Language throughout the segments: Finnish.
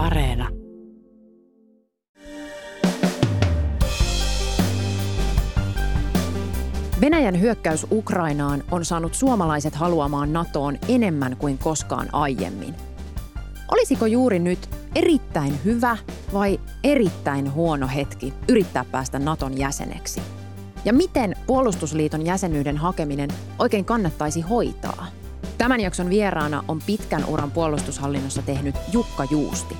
Areena. Venäjän hyökkäys Ukrainaan on saanut suomalaiset haluamaan NATOon enemmän kuin koskaan aiemmin. Olisiko juuri nyt erittäin hyvä vai erittäin huono hetki yrittää päästä Naton jäseneksi? Ja miten puolustusliiton jäsenyyden hakeminen oikein kannattaisi hoitaa? Tämän jakson vieraana on pitkän uran puolustushallinnossa tehnyt Jukka Juusti.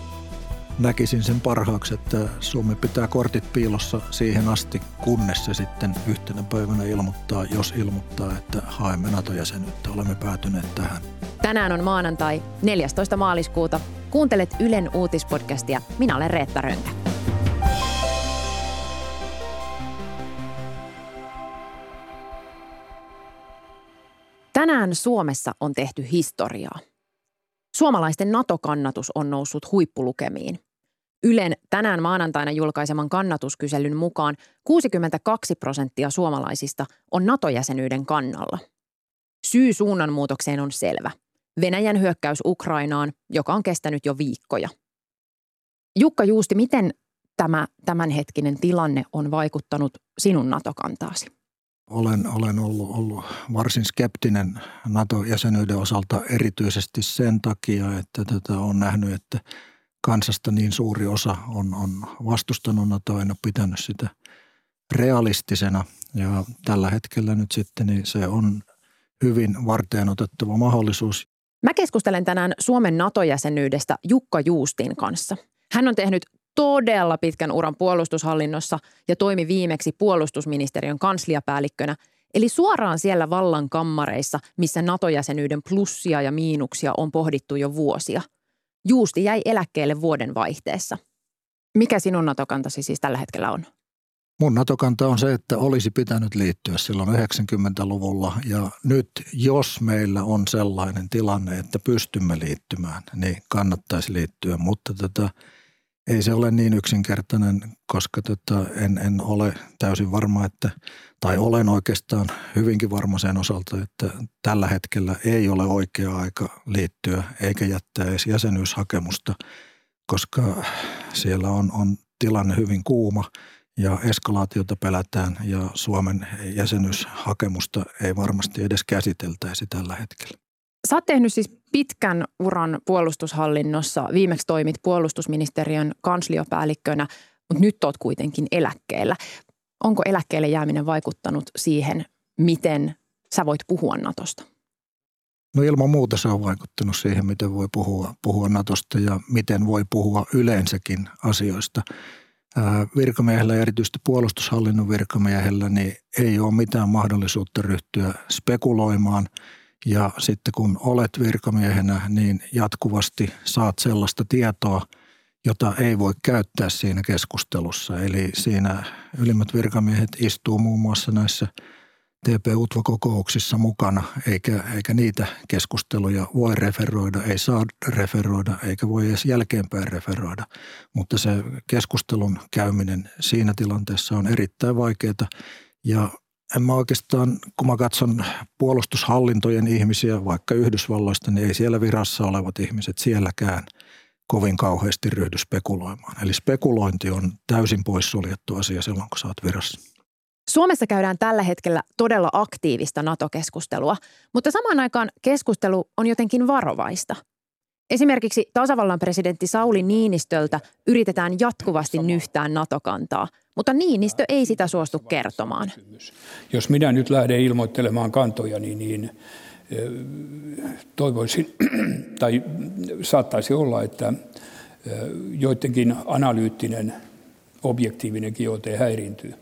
Näkisin sen parhaaksi, että Suomi pitää kortit piilossa siihen asti, kunnes se sitten yhtenä päivänä ilmoittaa, jos ilmoittaa, että haemme NATO-jäsenyyttä. Olemme päätyneet tähän. Tänään on maanantai 14. maaliskuuta. Kuuntelet Ylen uutispodcastia. Minä olen Reetta Rönkä. Tänään Suomessa on tehty historiaa. Suomalaisten NATO-kannatus on noussut huippulukemiin. Ylen tänään maanantaina julkaiseman kannatuskyselyn mukaan 62 prosenttia suomalaisista on NATO-jäsenyyden kannalla. Syy suunnanmuutokseen on selvä. Venäjän hyökkäys Ukrainaan, joka on kestänyt jo viikkoja. Jukka Juusti, miten tämä tämänhetkinen tilanne on vaikuttanut sinun NATO-kantaasi? Olen, olen ollut, ollut varsin skeptinen NATO-jäsenyyden osalta erityisesti sen takia, että tätä on nähnyt, että kansasta niin suuri osa on, on vastustanut NATOa, en ole pitänyt sitä realistisena. Ja tällä hetkellä nyt sitten niin se on hyvin varteen otettava mahdollisuus. Mä keskustelen tänään Suomen NATO-jäsenyydestä Jukka Juustin kanssa. Hän on tehnyt todella pitkän uran puolustushallinnossa ja toimi viimeksi puolustusministeriön kansliapäällikkönä, eli suoraan siellä vallan kammareissa, missä NATO-jäsenyyden plussia ja miinuksia on pohdittu jo vuosia. Juusti jäi eläkkeelle vuoden vaihteessa. Mikä sinun NATO-kantasi siis tällä hetkellä on? Mun NATO-kanta on se, että olisi pitänyt liittyä silloin 90-luvulla ja nyt jos meillä on sellainen tilanne, että pystymme liittymään, niin kannattaisi liittyä, mutta tätä ei se ole niin yksinkertainen, koska tota, en, en ole täysin varma, että, tai olen oikeastaan hyvinkin varma sen osalta, että tällä hetkellä ei ole oikea aika liittyä eikä jättää edes jäsenyyshakemusta, koska siellä on, on tilanne hyvin kuuma ja eskalaatiota pelätään ja Suomen jäsenyyshakemusta ei varmasti edes käsiteltäisi tällä hetkellä. Sä oot tehnyt siis pitkän uran puolustushallinnossa. Viimeksi toimit puolustusministeriön kansliopäällikkönä, mutta nyt oot kuitenkin eläkkeellä. Onko eläkkeelle jääminen vaikuttanut siihen, miten sä voit puhua Natosta? No ilman muuta se on vaikuttanut siihen, miten voi puhua, puhua Natosta ja miten voi puhua yleensäkin asioista. Virkamiehellä ja erityisesti puolustushallinnon virkamiehellä niin ei ole mitään mahdollisuutta ryhtyä spekuloimaan – ja sitten kun olet virkamiehenä, niin jatkuvasti saat sellaista tietoa, jota ei voi käyttää siinä keskustelussa. Eli siinä ylimmät virkamiehet istuu muun muassa näissä TP-UTVA-kokouksissa mukana, eikä, eikä niitä keskusteluja voi referoida, ei saa referoida, eikä voi edes jälkeenpäin referoida. Mutta se keskustelun käyminen siinä tilanteessa on erittäin vaikeaa ja en mä oikeastaan, kun mä katson puolustushallintojen ihmisiä vaikka Yhdysvalloista, niin ei siellä virassa olevat ihmiset sielläkään kovin kauheasti ryhdy spekuloimaan. Eli spekulointi on täysin poissuljettu asia silloin, kun sä oot virassa. Suomessa käydään tällä hetkellä todella aktiivista NATO-keskustelua, mutta samaan aikaan keskustelu on jotenkin varovaista – Esimerkiksi tasavallan presidentti Sauli Niinistöltä yritetään jatkuvasti nyhtää NATO-kantaa, mutta Niinistö ei sitä suostu kertomaan. Jos minä nyt lähden ilmoittelemaan kantoja, niin, niin toivoisin, tai saattaisi olla, että joidenkin analyyttinen, objektiivinenkin ote häiriintyy.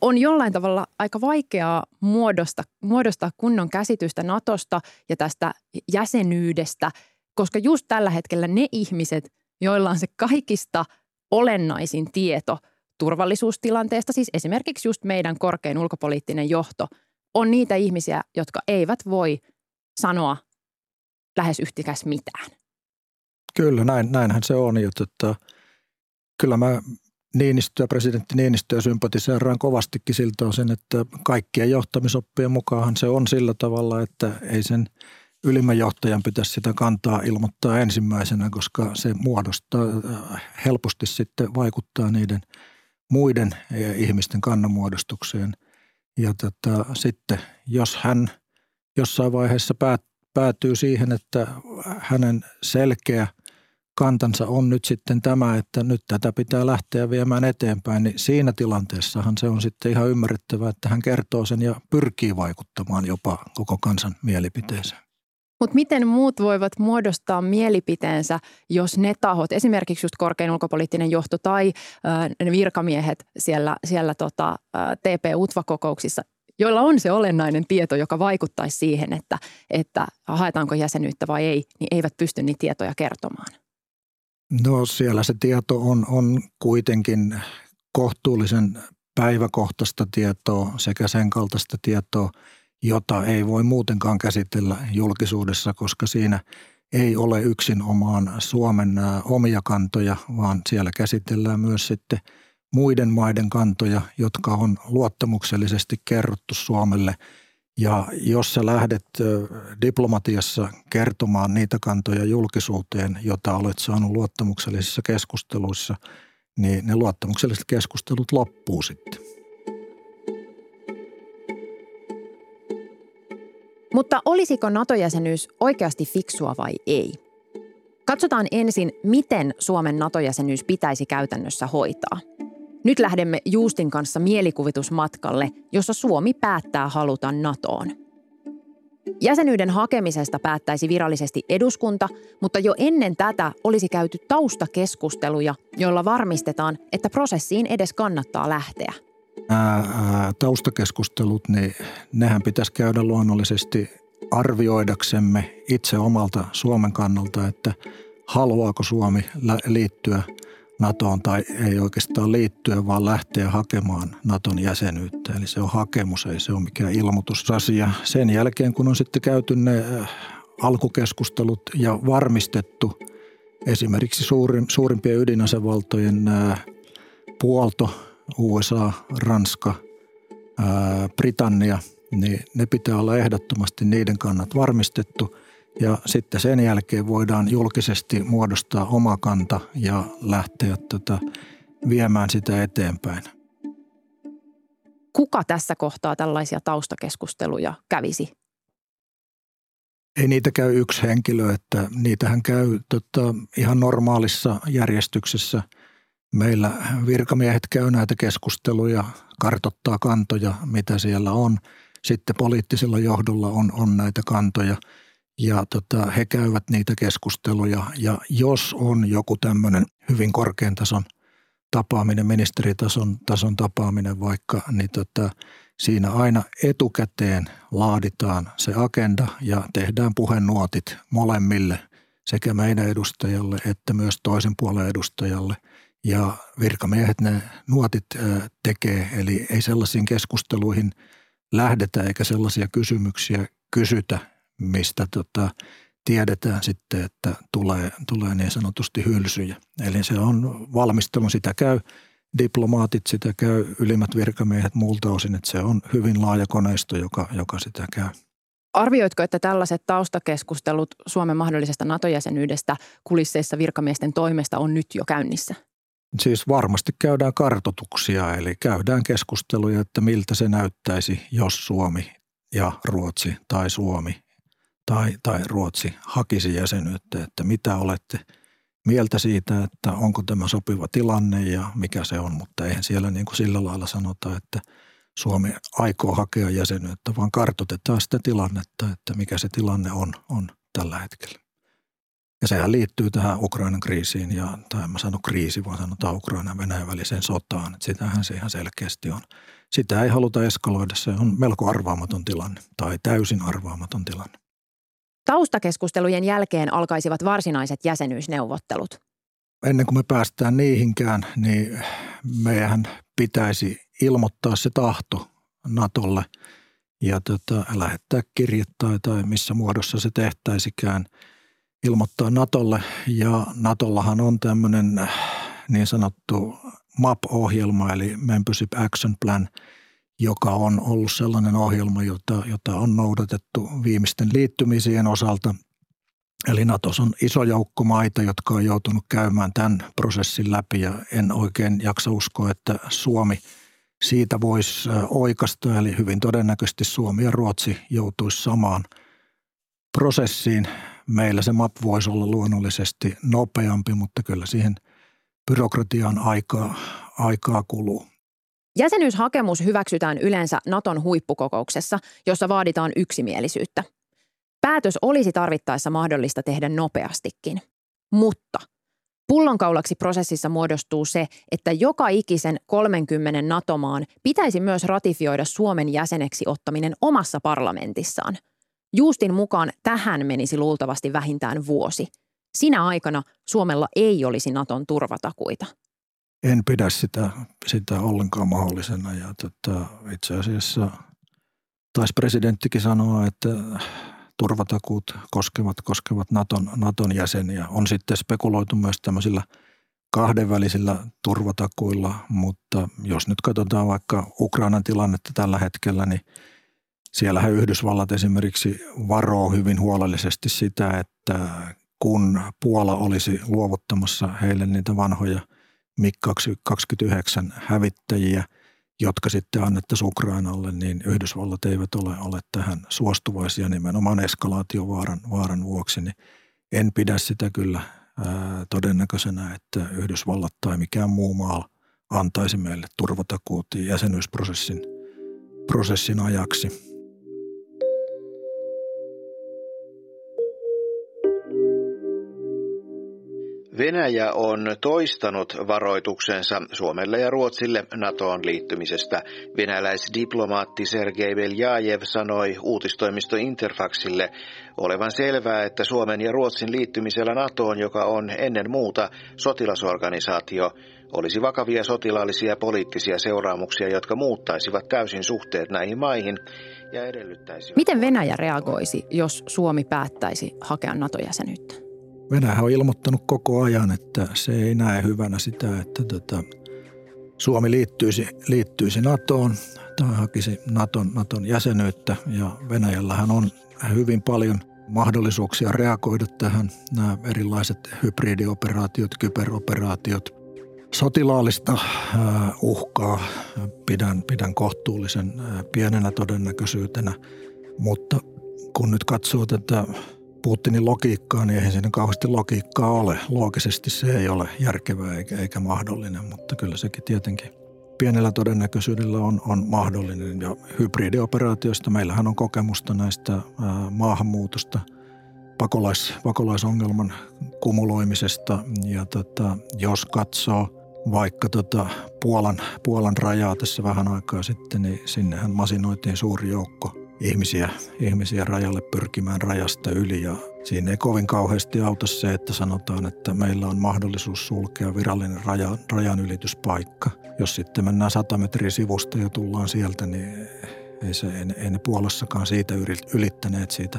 On jollain tavalla aika vaikeaa muodostaa, muodostaa kunnon käsitystä Natosta ja tästä jäsenyydestä – koska just tällä hetkellä ne ihmiset, joilla on se kaikista olennaisin tieto turvallisuustilanteesta, siis esimerkiksi just meidän korkein ulkopoliittinen johto, on niitä ihmisiä, jotka eivät voi sanoa lähes yhtikäs mitään. Kyllä, näin, näinhän se on. Ja tota, kyllä mä Niinistöä, presidentti Niinistöä sympatiseeraan kovastikin siltä osin, että kaikkien johtamisoppien mukaan se on sillä tavalla, että ei sen – ylimmän johtajan pitäisi sitä kantaa ilmoittaa ensimmäisenä, koska se muodostaa, äh, helposti sitten vaikuttaa niiden muiden äh, ihmisten kannanmuodostukseen. Ja tota, sitten jos hän jossain vaiheessa päät, päätyy siihen, että hänen selkeä kantansa on nyt sitten tämä, että nyt tätä pitää lähteä viemään eteenpäin, niin siinä tilanteessahan se on sitten ihan ymmärrettävää, että hän kertoo sen ja pyrkii vaikuttamaan jopa koko kansan mielipiteeseen. Mutta miten muut voivat muodostaa mielipiteensä, jos ne tahot, esimerkiksi just korkein ulkopoliittinen johto tai äh, virkamiehet siellä, siellä tota, TP-UTVA-kokouksissa, joilla on se olennainen tieto, joka vaikuttaisi siihen, että, että haetaanko jäsenyyttä vai ei, niin eivät pysty niitä tietoja kertomaan? No siellä se tieto on, on kuitenkin kohtuullisen päiväkohtaista tietoa sekä sen kaltaista tietoa, jota ei voi muutenkaan käsitellä julkisuudessa, koska siinä ei ole yksin omaan Suomen omia kantoja, vaan siellä käsitellään myös sitten muiden maiden kantoja, jotka on luottamuksellisesti kerrottu Suomelle. Ja jos sä lähdet diplomatiassa kertomaan niitä kantoja julkisuuteen, jota olet saanut luottamuksellisissa keskusteluissa, niin ne luottamukselliset keskustelut loppuu sitten. Mutta olisiko NATO-jäsenyys oikeasti fiksua vai ei? Katsotaan ensin, miten Suomen NATO-jäsenyys pitäisi käytännössä hoitaa. Nyt lähdemme Juustin kanssa mielikuvitusmatkalle, jossa Suomi päättää haluta NATOon. Jäsenyyden hakemisesta päättäisi virallisesti eduskunta, mutta jo ennen tätä olisi käyty taustakeskusteluja, joilla varmistetaan, että prosessiin edes kannattaa lähteä – nämä taustakeskustelut, niin nehän pitäisi käydä luonnollisesti arvioidaksemme itse omalta Suomen kannalta, että haluaako Suomi liittyä NATOon tai ei oikeastaan liittyä, vaan lähteä hakemaan NATOn jäsenyyttä. Eli se on hakemus, ei se ole mikään ilmoitusasia. Sen jälkeen, kun on sitten käyty ne alkukeskustelut ja varmistettu esimerkiksi suurin, suurimpien ydinasevaltojen puolto USA, Ranska, ää, Britannia, niin ne pitää olla ehdottomasti niiden kannat varmistettu. Ja sitten sen jälkeen voidaan julkisesti muodostaa oma kanta ja lähteä tota, viemään sitä eteenpäin. Kuka tässä kohtaa tällaisia taustakeskusteluja kävisi? Ei niitä käy yksi henkilö, että niitähän käy tota, ihan normaalissa järjestyksessä – Meillä virkamiehet käy näitä keskusteluja, kartottaa kantoja, mitä siellä on. Sitten poliittisella johdolla on, on näitä kantoja ja tota, he käyvät niitä keskusteluja. Ja jos on joku tämmöinen hyvin korkean tason tapaaminen, ministeritason tason tapaaminen vaikka, niin tota, siinä aina etukäteen laaditaan se agenda ja tehdään puhenuotit molemmille sekä meidän edustajalle että myös toisen puolen edustajalle – ja virkamiehet ne nuotit tekee, eli ei sellaisiin keskusteluihin lähdetä eikä sellaisia kysymyksiä kysytä, mistä tota, tiedetään sitten, että tulee, tulee niin sanotusti hylsyjä. Eli se on valmistelu, sitä käy diplomaatit, sitä käy ylimmät virkamiehet muulta osin, että se on hyvin laaja koneisto, joka, joka sitä käy. Arvioitko, että tällaiset taustakeskustelut Suomen mahdollisesta NATO-jäsenyydestä kulisseissa virkamiesten toimesta on nyt jo käynnissä? Siis varmasti käydään kartotuksia, eli käydään keskusteluja, että miltä se näyttäisi, jos Suomi ja Ruotsi tai Suomi tai, tai Ruotsi hakisi jäsenyyttä, että mitä olette mieltä siitä, että onko tämä sopiva tilanne ja mikä se on, mutta eihän siellä niin kuin sillä lailla sanota, että Suomi aikoo hakea jäsenyyttä, vaan kartoitetaan sitä tilannetta, että mikä se tilanne on, on tällä hetkellä. Ja sehän liittyy tähän Ukrainan kriisiin ja, tai en mä sano kriisi, vaan sanotaan Ukrainan ja Venäjän väliseen sotaan. Että sitähän se ihan selkeästi on. Sitä ei haluta eskaloida, se on melko arvaamaton tilanne tai täysin arvaamaton tilanne. Taustakeskustelujen jälkeen alkaisivat varsinaiset jäsenyysneuvottelut. Ennen kuin me päästään niihinkään, niin meidän pitäisi ilmoittaa se tahto Natolle ja tota, lähettää kirjettä tai missä muodossa se tehtäisikään – ilmoittaa Natolle ja Natollahan on tämmöinen äh, niin sanottu MAP-ohjelma eli Membership Action Plan, joka on ollut sellainen ohjelma, jota, jota on noudatettu viimeisten liittymisien osalta. Eli Natos on iso joukko maita, jotka on joutunut käymään tämän prosessin läpi ja en oikein jaksa uskoa, että Suomi siitä voisi oikasta. Eli hyvin todennäköisesti Suomi ja Ruotsi joutuisi samaan prosessiin. Meillä se MAP voisi olla luonnollisesti nopeampi, mutta kyllä siihen byrokratiaan aikaa, aikaa kuluu. Jäsenyyshakemus hyväksytään yleensä Naton huippukokouksessa, jossa vaaditaan yksimielisyyttä. Päätös olisi tarvittaessa mahdollista tehdä nopeastikin. Mutta pullonkaulaksi prosessissa muodostuu se, että joka ikisen 30 NATO-maan pitäisi myös ratifioida Suomen jäseneksi ottaminen omassa parlamentissaan. Juustin mukaan tähän menisi luultavasti vähintään vuosi. Sinä aikana Suomella ei olisi Naton turvatakuita en pidä sitä, sitä ollenkaan mahdollisena. Ja tota, itse asiassa taisi presidenttikin sanoa, että turvatakuut koskevat, koskevat Naton, Naton jäseniä. On sitten spekuloitu myös tämmöisillä kahdenvälisillä turvatakuilla, mutta jos nyt katsotaan vaikka Ukrainan tilannetta tällä hetkellä, niin siellähän Yhdysvallat esimerkiksi varoo hyvin huolellisesti sitä, että kun Puola olisi luovuttamassa heille niitä vanhoja – MiG-29 hävittäjiä, jotka sitten annettaisiin Ukrainalle, niin Yhdysvallat eivät ole, ole tähän suostuvaisia nimenomaan eskalaatiovaaran vaaran vuoksi, niin en pidä sitä kyllä ää, todennäköisenä, että Yhdysvallat tai mikään muu maa antaisi meille turvatakuut jäsenyysprosessin prosessin ajaksi. Venäjä on toistanut varoituksensa Suomelle ja Ruotsille NATOon liittymisestä. Venäläisdiplomaatti Sergei Beljajev sanoi uutistoimisto Interfaxille olevan selvää, että Suomen ja Ruotsin liittymisellä NATOon, joka on ennen muuta sotilasorganisaatio, olisi vakavia sotilaallisia ja poliittisia seuraamuksia, jotka muuttaisivat täysin suhteet näihin maihin ja edellyttäisivät... Miten Venäjä reagoisi, jos Suomi päättäisi hakea NATO-jäsenyyttä? Venäjä on ilmoittanut koko ajan, että se ei näe hyvänä sitä, että tota, Suomi liittyisi, liittyisi NATOon tai hakisi NATOn, NATOn jäsenyyttä. Ja Venäjällähän on hyvin paljon mahdollisuuksia reagoida tähän. Nämä erilaiset hybridioperaatiot, kyberoperaatiot, sotilaallista uhkaa pidän, pidän kohtuullisen pienenä todennäköisyytenä, mutta kun nyt katsoo tätä Putinin logiikkaa, niin eihän siinä kauheasti logiikkaa ole. Loogisesti se ei ole järkevää eikä, eikä mahdollinen, mutta kyllä sekin tietenkin pienellä todennäköisyydellä on, on mahdollinen. Ja hybridioperaatioista meillähän on kokemusta näistä ää, maahanmuutosta, pakolais, pakolaisongelman kumuloimisesta. Ja tota, jos katsoo vaikka tota Puolan, Puolan rajaa tässä vähän aikaa sitten, niin sinnehän masinoitiin suuri joukko ihmisiä, ihmisiä rajalle pyrkimään rajasta yli ja siinä ei kovin kauheasti auta se, että sanotaan, että meillä on mahdollisuus sulkea virallinen raja, rajanylityspaikka. Jos sitten mennään 100 metriä sivusta ja tullaan sieltä, niin ei, se, ei, ei ne Puolassakaan siitä ylittäneet siitä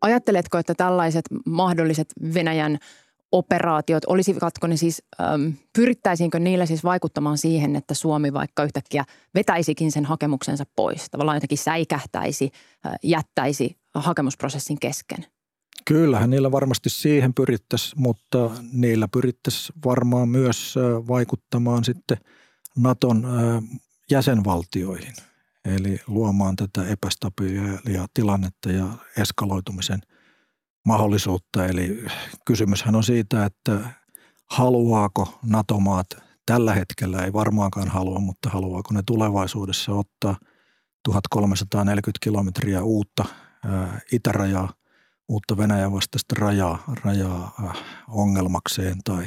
Ajatteletko, että tällaiset mahdolliset Venäjän operaatiot, olisivatko ne siis, ähm, pyrittäisiinkö niillä siis vaikuttamaan siihen, että Suomi vaikka yhtäkkiä vetäisikin sen hakemuksensa pois, tavallaan jotenkin säikähtäisi, äh, jättäisi hakemusprosessin kesken? Kyllähän niillä varmasti siihen pyrittäisiin, mutta niillä pyrittäisiin varmaan myös vaikuttamaan sitten Naton jäsenvaltioihin, eli luomaan tätä epästabiilia tilannetta ja eskaloitumisen – mahdollisuutta. Eli kysymyshän on siitä, että haluaako NATO-maat tällä hetkellä, ei varmaankaan halua, mutta haluaako ne tulevaisuudessa ottaa 1340 kilometriä uutta ää, itärajaa, uutta Venäjän vastaista rajaa, rajaa ää, ongelmakseen tai,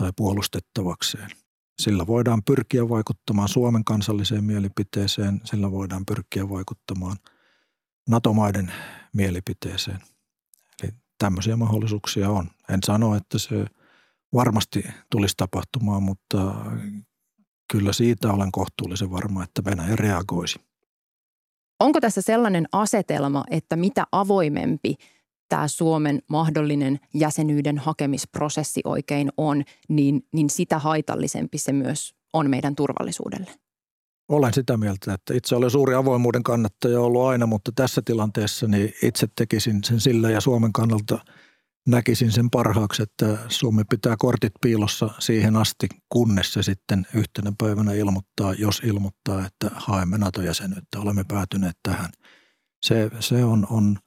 tai puolustettavakseen. Sillä voidaan pyrkiä vaikuttamaan Suomen kansalliseen mielipiteeseen, sillä voidaan pyrkiä vaikuttamaan NATO-maiden mielipiteeseen – tämmöisiä mahdollisuuksia on. En sano, että se varmasti tulisi tapahtumaan, mutta kyllä siitä olen kohtuullisen varma, että Venäjä reagoisi. Onko tässä sellainen asetelma, että mitä avoimempi tämä Suomen mahdollinen jäsenyyden hakemisprosessi oikein on, niin, niin sitä haitallisempi se myös on meidän turvallisuudelle. Olen sitä mieltä, että itse olen suuri avoimuuden kannattaja ollut aina, mutta tässä tilanteessa niin itse tekisin sen sillä ja Suomen kannalta näkisin sen parhaaksi, että Suomi pitää kortit piilossa siihen asti, kunnes se sitten yhtenä päivänä ilmoittaa, jos ilmoittaa, että haemme NATO-jäsenyyttä. Olemme päätyneet tähän. Se, se on, on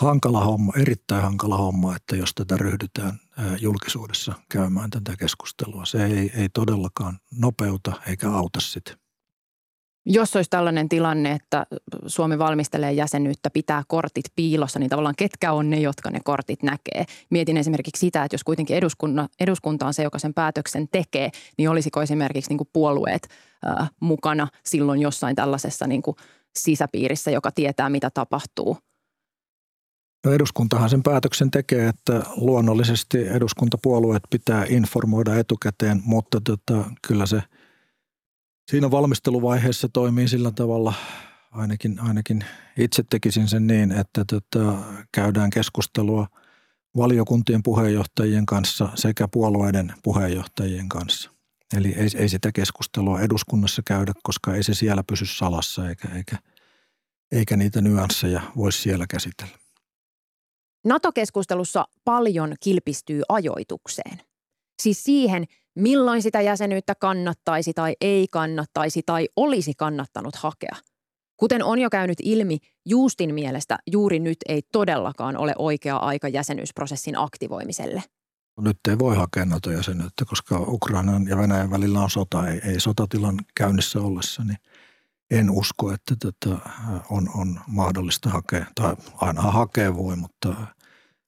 hankala homma, erittäin hankala homma, että jos tätä ryhdytään julkisuudessa käymään tätä keskustelua. Se ei, ei todellakaan nopeuta eikä auta sitä. Jos olisi tällainen tilanne, että Suomi valmistelee jäsenyyttä, pitää kortit piilossa, niin tavallaan ketkä on ne, jotka ne kortit näkee? Mietin esimerkiksi sitä, että jos kuitenkin eduskunta, eduskunta on se, joka sen päätöksen tekee, niin olisiko esimerkiksi niin kuin puolueet äh, mukana silloin jossain tällaisessa niin kuin sisäpiirissä, joka tietää, mitä tapahtuu? No eduskuntahan sen päätöksen tekee, että luonnollisesti eduskuntapuolueet pitää informoida etukäteen, mutta tota, kyllä se – siinä valmisteluvaiheessa toimii sillä tavalla, ainakin, ainakin itse tekisin sen niin, että tota, käydään keskustelua valiokuntien puheenjohtajien kanssa sekä puolueiden puheenjohtajien kanssa. Eli ei, ei sitä keskustelua eduskunnassa käydä, koska ei se siellä pysy salassa eikä, eikä, eikä niitä nyansseja voisi siellä käsitellä. NATO-keskustelussa paljon kilpistyy ajoitukseen. Siis siihen, milloin sitä jäsenyyttä kannattaisi tai ei kannattaisi tai olisi kannattanut hakea. Kuten on jo käynyt ilmi, Juustin mielestä juuri nyt ei todellakaan ole oikea aika jäsenyysprosessin aktivoimiselle. Nyt ei voi hakea NATO-jäsenyyttä, koska Ukrainan ja Venäjän välillä on sota, ei, ei sotatilan käynnissä ollessa, niin en usko, että tätä on, on mahdollista hakea, tai aina hakea voi, mutta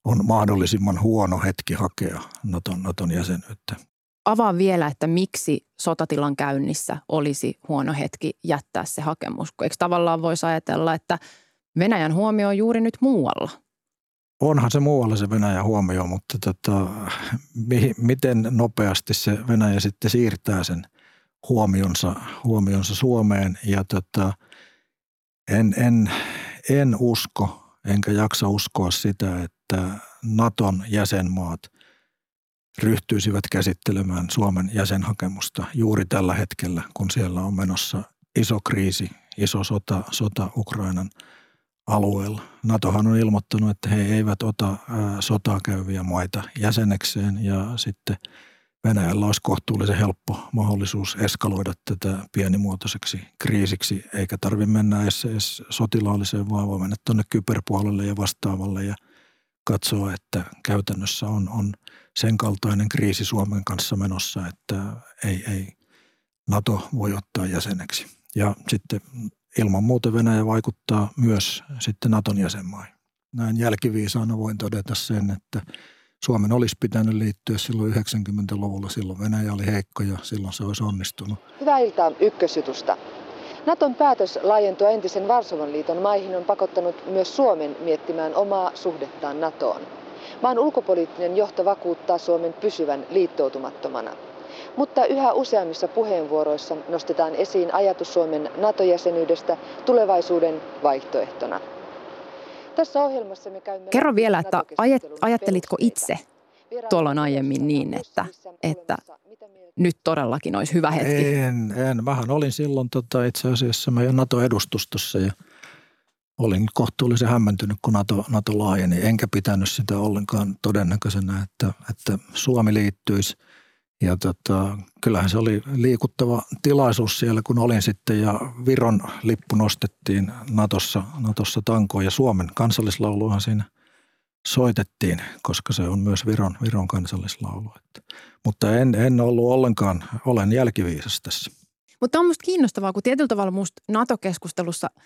on mahdollisimman huono hetki hakea Naton, Naton jäsenyyttä avaa vielä, että miksi sotatilan käynnissä olisi huono hetki jättää se hakemus. Eikö tavallaan voisi ajatella, että Venäjän huomio on juuri nyt muualla? Onhan se muualla se Venäjän huomio, mutta tota, mi, miten nopeasti se Venäjä sitten siirtää sen huomionsa, huomionsa Suomeen. Ja tota, en, en, en usko, enkä jaksa uskoa sitä, että Naton jäsenmaat – ryhtyisivät käsittelemään Suomen jäsenhakemusta juuri tällä hetkellä, kun siellä on menossa iso kriisi, iso sota, sota Ukrainan alueella. NATOhan on ilmoittanut, että he eivät ota sotaa käyviä maita jäsenekseen ja sitten Venäjällä olisi kohtuullisen helppo mahdollisuus eskaloida tätä pienimuotoiseksi kriisiksi, eikä tarvitse mennä edes, edes sotilaalliseen, vaan voi mennä tuonne kyberpuolelle ja vastaavalle ja katsoa, että käytännössä on, on – sen kaltainen kriisi Suomen kanssa menossa, että ei, ei NATO voi ottaa jäseneksi. Ja sitten ilman muuta Venäjä vaikuttaa myös sitten Naton jäsenmaihin. Näin jälkiviisaana voin todeta sen, että Suomen olisi pitänyt liittyä silloin 90-luvulla. Silloin Venäjä oli heikko ja silloin se olisi onnistunut. Hyvää iltaa ykkösjutusta. Naton päätös laajentua entisen Varsovan liiton maihin on pakottanut myös Suomen miettimään omaa suhdettaan NATOon. Maan ulkopoliittinen johto vakuuttaa Suomen pysyvän liittoutumattomana. Mutta yhä useammissa puheenvuoroissa nostetaan esiin ajatus Suomen NATO-jäsenyydestä tulevaisuiden vaihtoehtona. Tässä ohjelmassa me käymme... Kerro vielä, että ajattelitko itse tuolloin aiemmin niin, että, että nyt todellakin olisi hyvä hetki? En, en. Vähän olin silloin tota, itse asiassa meidän NATO-edustustossa ja – olin kohtuullisen hämmentynyt, kun NATO, NATO laajeni, enkä pitänyt sitä ollenkaan todennäköisenä, että, että Suomi liittyisi. Ja tota, kyllähän se oli liikuttava tilaisuus siellä, kun olin sitten ja Viron lippu nostettiin Natossa, Natossa tankoon ja Suomen kansallislauluhan siinä soitettiin, koska se on myös Viron, Viron kansallislaulu. Että, mutta en, en ollut ollenkaan, olen jälkiviisas tässä. Mutta on minusta kiinnostavaa, kun tietyllä tavalla minusta NATO-keskustelussa –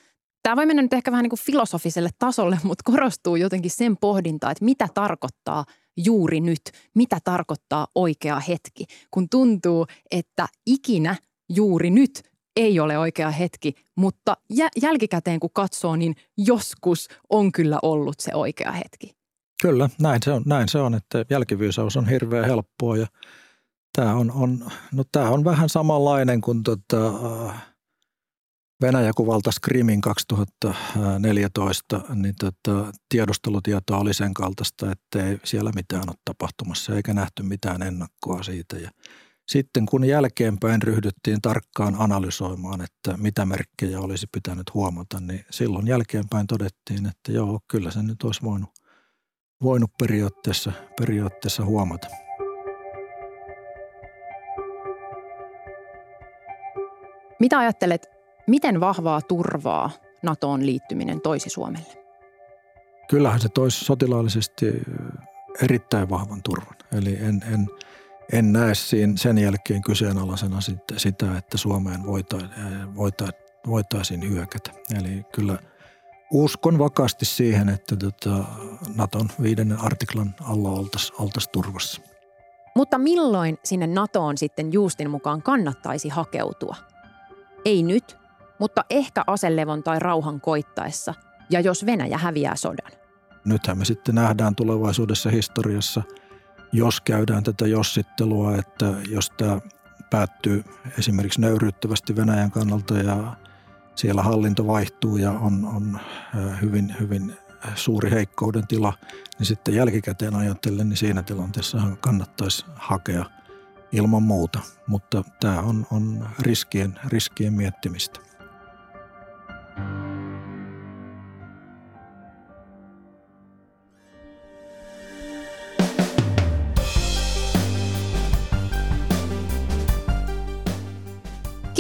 Tämä voi mennä nyt ehkä vähän niin kuin filosofiselle tasolle, mutta korostuu jotenkin sen pohdinta, että mitä tarkoittaa juuri nyt, mitä tarkoittaa oikea hetki, kun tuntuu, että ikinä juuri nyt ei ole oikea hetki, mutta jälkikäteen kun katsoo, niin joskus on kyllä ollut se oikea hetki. Kyllä, näin se on, näin se on että jälkiviisaus on hirveän helppoa ja tämä on, on, no tämä on vähän samanlainen kuin tota, Venäjä kun valtasi Krimin 2014, niin tota, tiedustelutietoa oli sen kaltaista, että ei siellä mitään ole tapahtumassa eikä nähty mitään ennakkoa siitä. Ja sitten kun jälkeenpäin ryhdyttiin tarkkaan analysoimaan, että mitä merkkejä olisi pitänyt huomata, niin silloin jälkeenpäin todettiin, että joo, kyllä se nyt olisi voinut, voinut periaatteessa, periaatteessa huomata. Mitä ajattelet, miten vahvaa turvaa NATOon liittyminen toisi Suomelle? Kyllähän se toisi sotilaallisesti erittäin vahvan turvan. Eli en, en, en näe siinä sen jälkeen kyseenalaisena sitä, että Suomeen voitaisiin, voitaisiin hyökätä. Eli kyllä uskon vakaasti siihen, että tota Naton viidennen artiklan alla oltaisiin oltais turvassa. Mutta milloin sinne NATOon sitten Juustin mukaan kannattaisi hakeutua? Ei nyt, mutta ehkä aselevon tai rauhan koittaessa ja jos Venäjä häviää sodan. Nythän me sitten nähdään tulevaisuudessa historiassa, jos käydään tätä jossittelua, että jos tämä päättyy esimerkiksi nöyryyttävästi Venäjän kannalta ja siellä hallinto vaihtuu ja on, on hyvin, hyvin suuri heikkouden tila, niin sitten jälkikäteen ajatellen, niin siinä tilanteessa kannattaisi hakea ilman muuta. Mutta tämä on, on riskien, riskien miettimistä.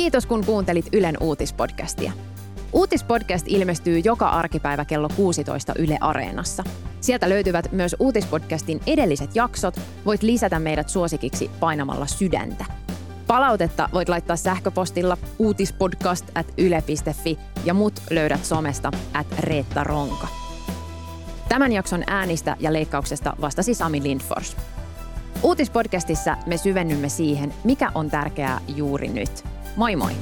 Kiitos kun kuuntelit Ylen uutispodcastia. Uutispodcast ilmestyy joka arkipäivä kello 16 Yle Areenassa. Sieltä löytyvät myös uutispodcastin edelliset jaksot. Voit lisätä meidät suosikiksi painamalla sydäntä. Palautetta voit laittaa sähköpostilla uutispodcast at yle.fi ja mut löydät somesta at Reetta Ronka. Tämän jakson äänistä ja leikkauksesta vastasi Sami Lindfors. Uutispodcastissa me syvennymme siihen, mikä on tärkeää juuri nyt – Moi moi!